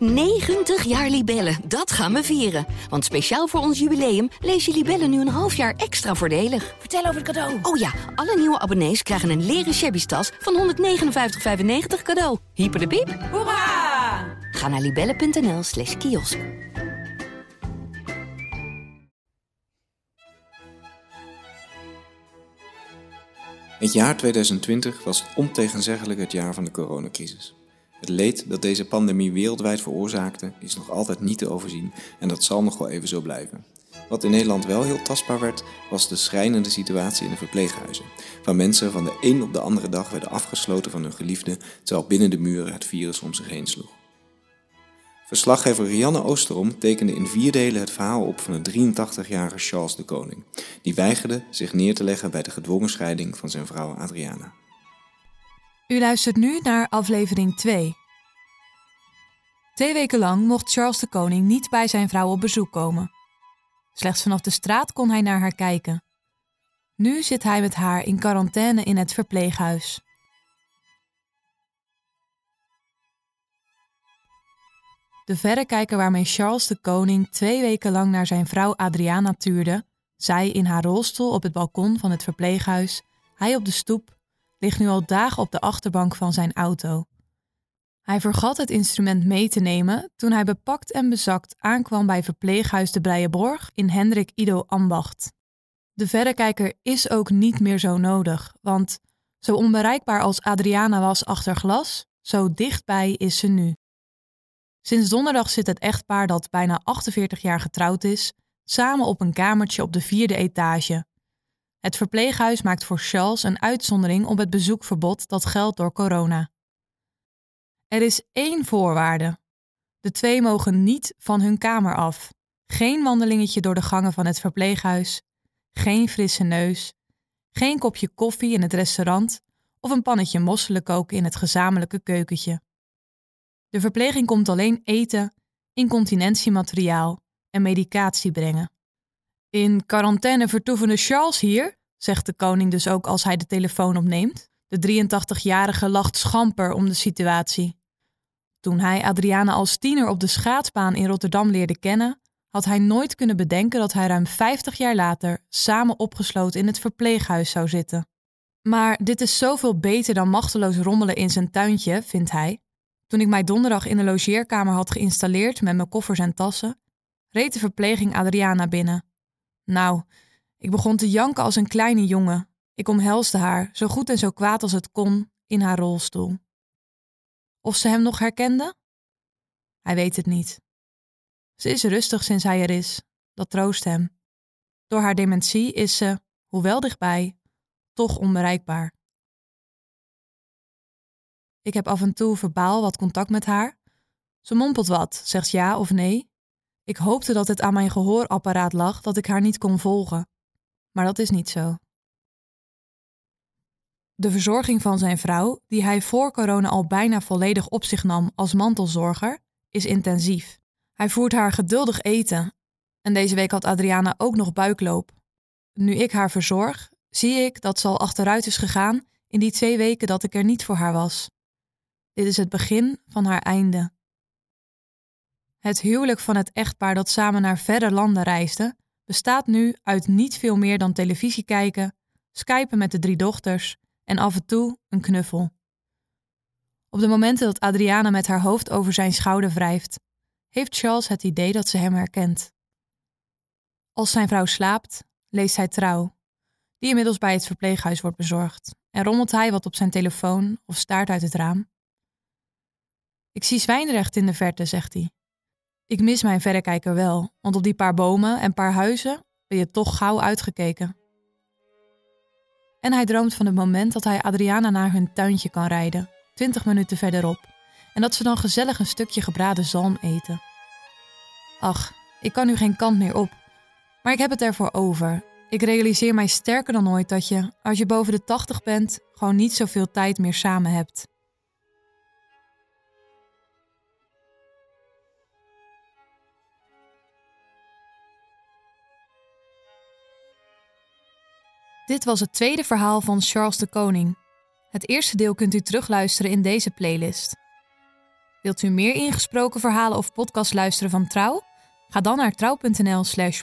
90 jaar Libellen, dat gaan we vieren. Want speciaal voor ons jubileum lees je Libellen nu een half jaar extra voordelig. Vertel over het cadeau. Oh ja, alle nieuwe abonnees krijgen een leren shabby tas van 159,95 cadeau. Hyper de piep. Hoera! Ga naar libellen.nl slash kiosk. Het jaar 2020 was ontegenzeggelijk het jaar van de coronacrisis. Het leed dat deze pandemie wereldwijd veroorzaakte is nog altijd niet te overzien en dat zal nog wel even zo blijven. Wat in Nederland wel heel tastbaar werd, was de schrijnende situatie in de verpleeghuizen. Waar mensen van de een op de andere dag werden afgesloten van hun geliefde, terwijl binnen de muren het virus om zich heen sloeg. Verslaggever Rianne Oosterom tekende in vier delen het verhaal op van de 83-jarige Charles de Koning, die weigerde zich neer te leggen bij de gedwongen scheiding van zijn vrouw Adriana. U luistert nu naar aflevering 2. Twee weken lang mocht Charles de Koning niet bij zijn vrouw op bezoek komen. Slechts vanaf de straat kon hij naar haar kijken. Nu zit hij met haar in quarantaine in het verpleeghuis. De verrekijker waarmee Charles de Koning twee weken lang naar zijn vrouw Adriana tuurde, zij in haar rolstoel op het balkon van het verpleeghuis, hij op de stoep, ligt nu al dagen op de achterbank van zijn auto. Hij vergat het instrument mee te nemen toen hij bepakt en bezakt aankwam bij verpleeghuis de Breienborg in Hendrik Ido Ambacht. De verrekijker is ook niet meer zo nodig, want zo onbereikbaar als Adriana was achter glas, zo dichtbij is ze nu. Sinds donderdag zit het echtpaar dat bijna 48 jaar getrouwd is, samen op een kamertje op de vierde etage. Het verpleeghuis maakt voor Charles een uitzondering op het bezoekverbod dat geldt door corona. Er is één voorwaarde. De twee mogen niet van hun kamer af. Geen wandelingetje door de gangen van het verpleeghuis, geen frisse neus, geen kopje koffie in het restaurant of een pannetje mosselen koken in het gezamenlijke keukentje. De verpleging komt alleen eten, incontinentiemateriaal en medicatie brengen. In quarantaine vertoevende Charles hier, zegt de koning dus ook als hij de telefoon opneemt. De 83-jarige lacht schamper om de situatie. Toen hij Adriana als tiener op de schaatsbaan in Rotterdam leerde kennen, had hij nooit kunnen bedenken dat hij ruim 50 jaar later samen opgesloten in het verpleeghuis zou zitten. Maar dit is zoveel beter dan machteloos rommelen in zijn tuintje, vindt hij. Toen ik mij donderdag in de logeerkamer had geïnstalleerd met mijn koffers en tassen, reed de verpleging Adriana binnen. Nou, ik begon te janken als een kleine jongen. Ik omhelsde haar, zo goed en zo kwaad als het kon, in haar rolstoel. Of ze hem nog herkende? Hij weet het niet. Ze is rustig sinds hij er is. Dat troost hem. Door haar dementie is ze, hoewel dichtbij, toch onbereikbaar. Ik heb af en toe verbaal wat contact met haar. Ze mompelt wat, zegt ja of nee. Ik hoopte dat het aan mijn gehoorapparaat lag dat ik haar niet kon volgen. Maar dat is niet zo. De verzorging van zijn vrouw, die hij voor corona al bijna volledig op zich nam als mantelzorger, is intensief. Hij voert haar geduldig eten. En deze week had Adriana ook nog buikloop. Nu ik haar verzorg, zie ik dat ze al achteruit is gegaan in die twee weken dat ik er niet voor haar was. Dit is het begin van haar einde. Het huwelijk van het echtpaar dat samen naar verre landen reisde, bestaat nu uit niet veel meer dan televisie kijken, skypen met de drie dochters en af en toe een knuffel. Op de momenten dat Adriana met haar hoofd over zijn schouder wrijft, heeft Charles het idee dat ze hem herkent. Als zijn vrouw slaapt, leest hij trouw, die inmiddels bij het verpleeghuis wordt bezorgd, en rommelt hij wat op zijn telefoon of staart uit het raam. Ik zie Zwijnrecht in de verte, zegt hij. Ik mis mijn verrekijker wel, want op die paar bomen en paar huizen ben je toch gauw uitgekeken. En hij droomt van het moment dat hij Adriana naar hun tuintje kan rijden, twintig minuten verderop, en dat ze dan gezellig een stukje gebraden zalm eten. Ach, ik kan nu geen kant meer op, maar ik heb het ervoor over. Ik realiseer mij sterker dan ooit dat je, als je boven de tachtig bent, gewoon niet zoveel tijd meer samen hebt. Dit was het tweede verhaal van Charles de Koning. Het eerste deel kunt u terugluisteren in deze playlist. Wilt u meer ingesproken verhalen of podcast luisteren van Trouw? Ga dan naar trouw.nl/slash